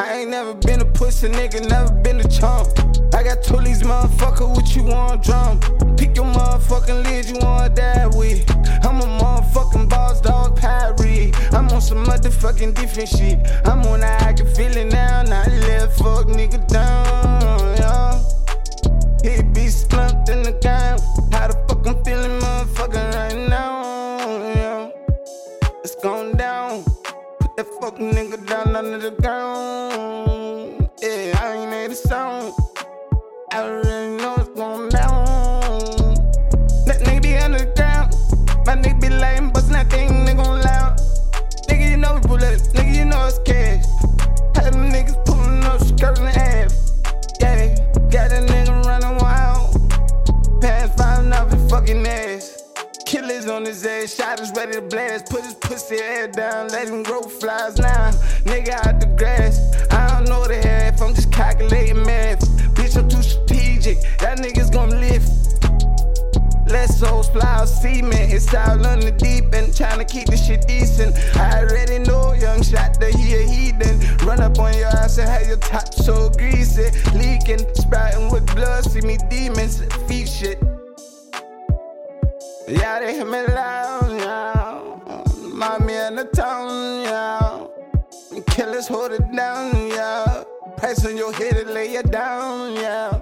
I ain't never been a pussy nigga, never been a chump. I got two these motherfucker, what you want drum? Pick your motherfucking lid, you want that with. I'm a motherfucking boss dog, Pyrie. I'm on some motherfucking different shit. I'm on I can feel it now, not let fuck nigga down, yeah. He be slumped in the game. How the fuck I'm feeling, motherfucker, right now, yeah. It's going down. That fucking nigga down under the ground. Yeah, I ain't made a sound. I already his ass, shot is ready to blast. Put his pussy head down, let him grow flies now. Nigga out the grass. I don't know the half, I'm just calculating math. Bitch, I'm too strategic. That nigga's gonna lift. Less souls fly out cement. It's all on the deep end, trying to keep the shit decent. I already know young shot that he a heathen. Run up on your ass and have your top so greasy. Leaking, sprouting with blood. See me demons, Yeah, they hear me loud, yeah. Mommy in the town, yeah. Killers hold it down, yeah. On your head and lay it down, yeah.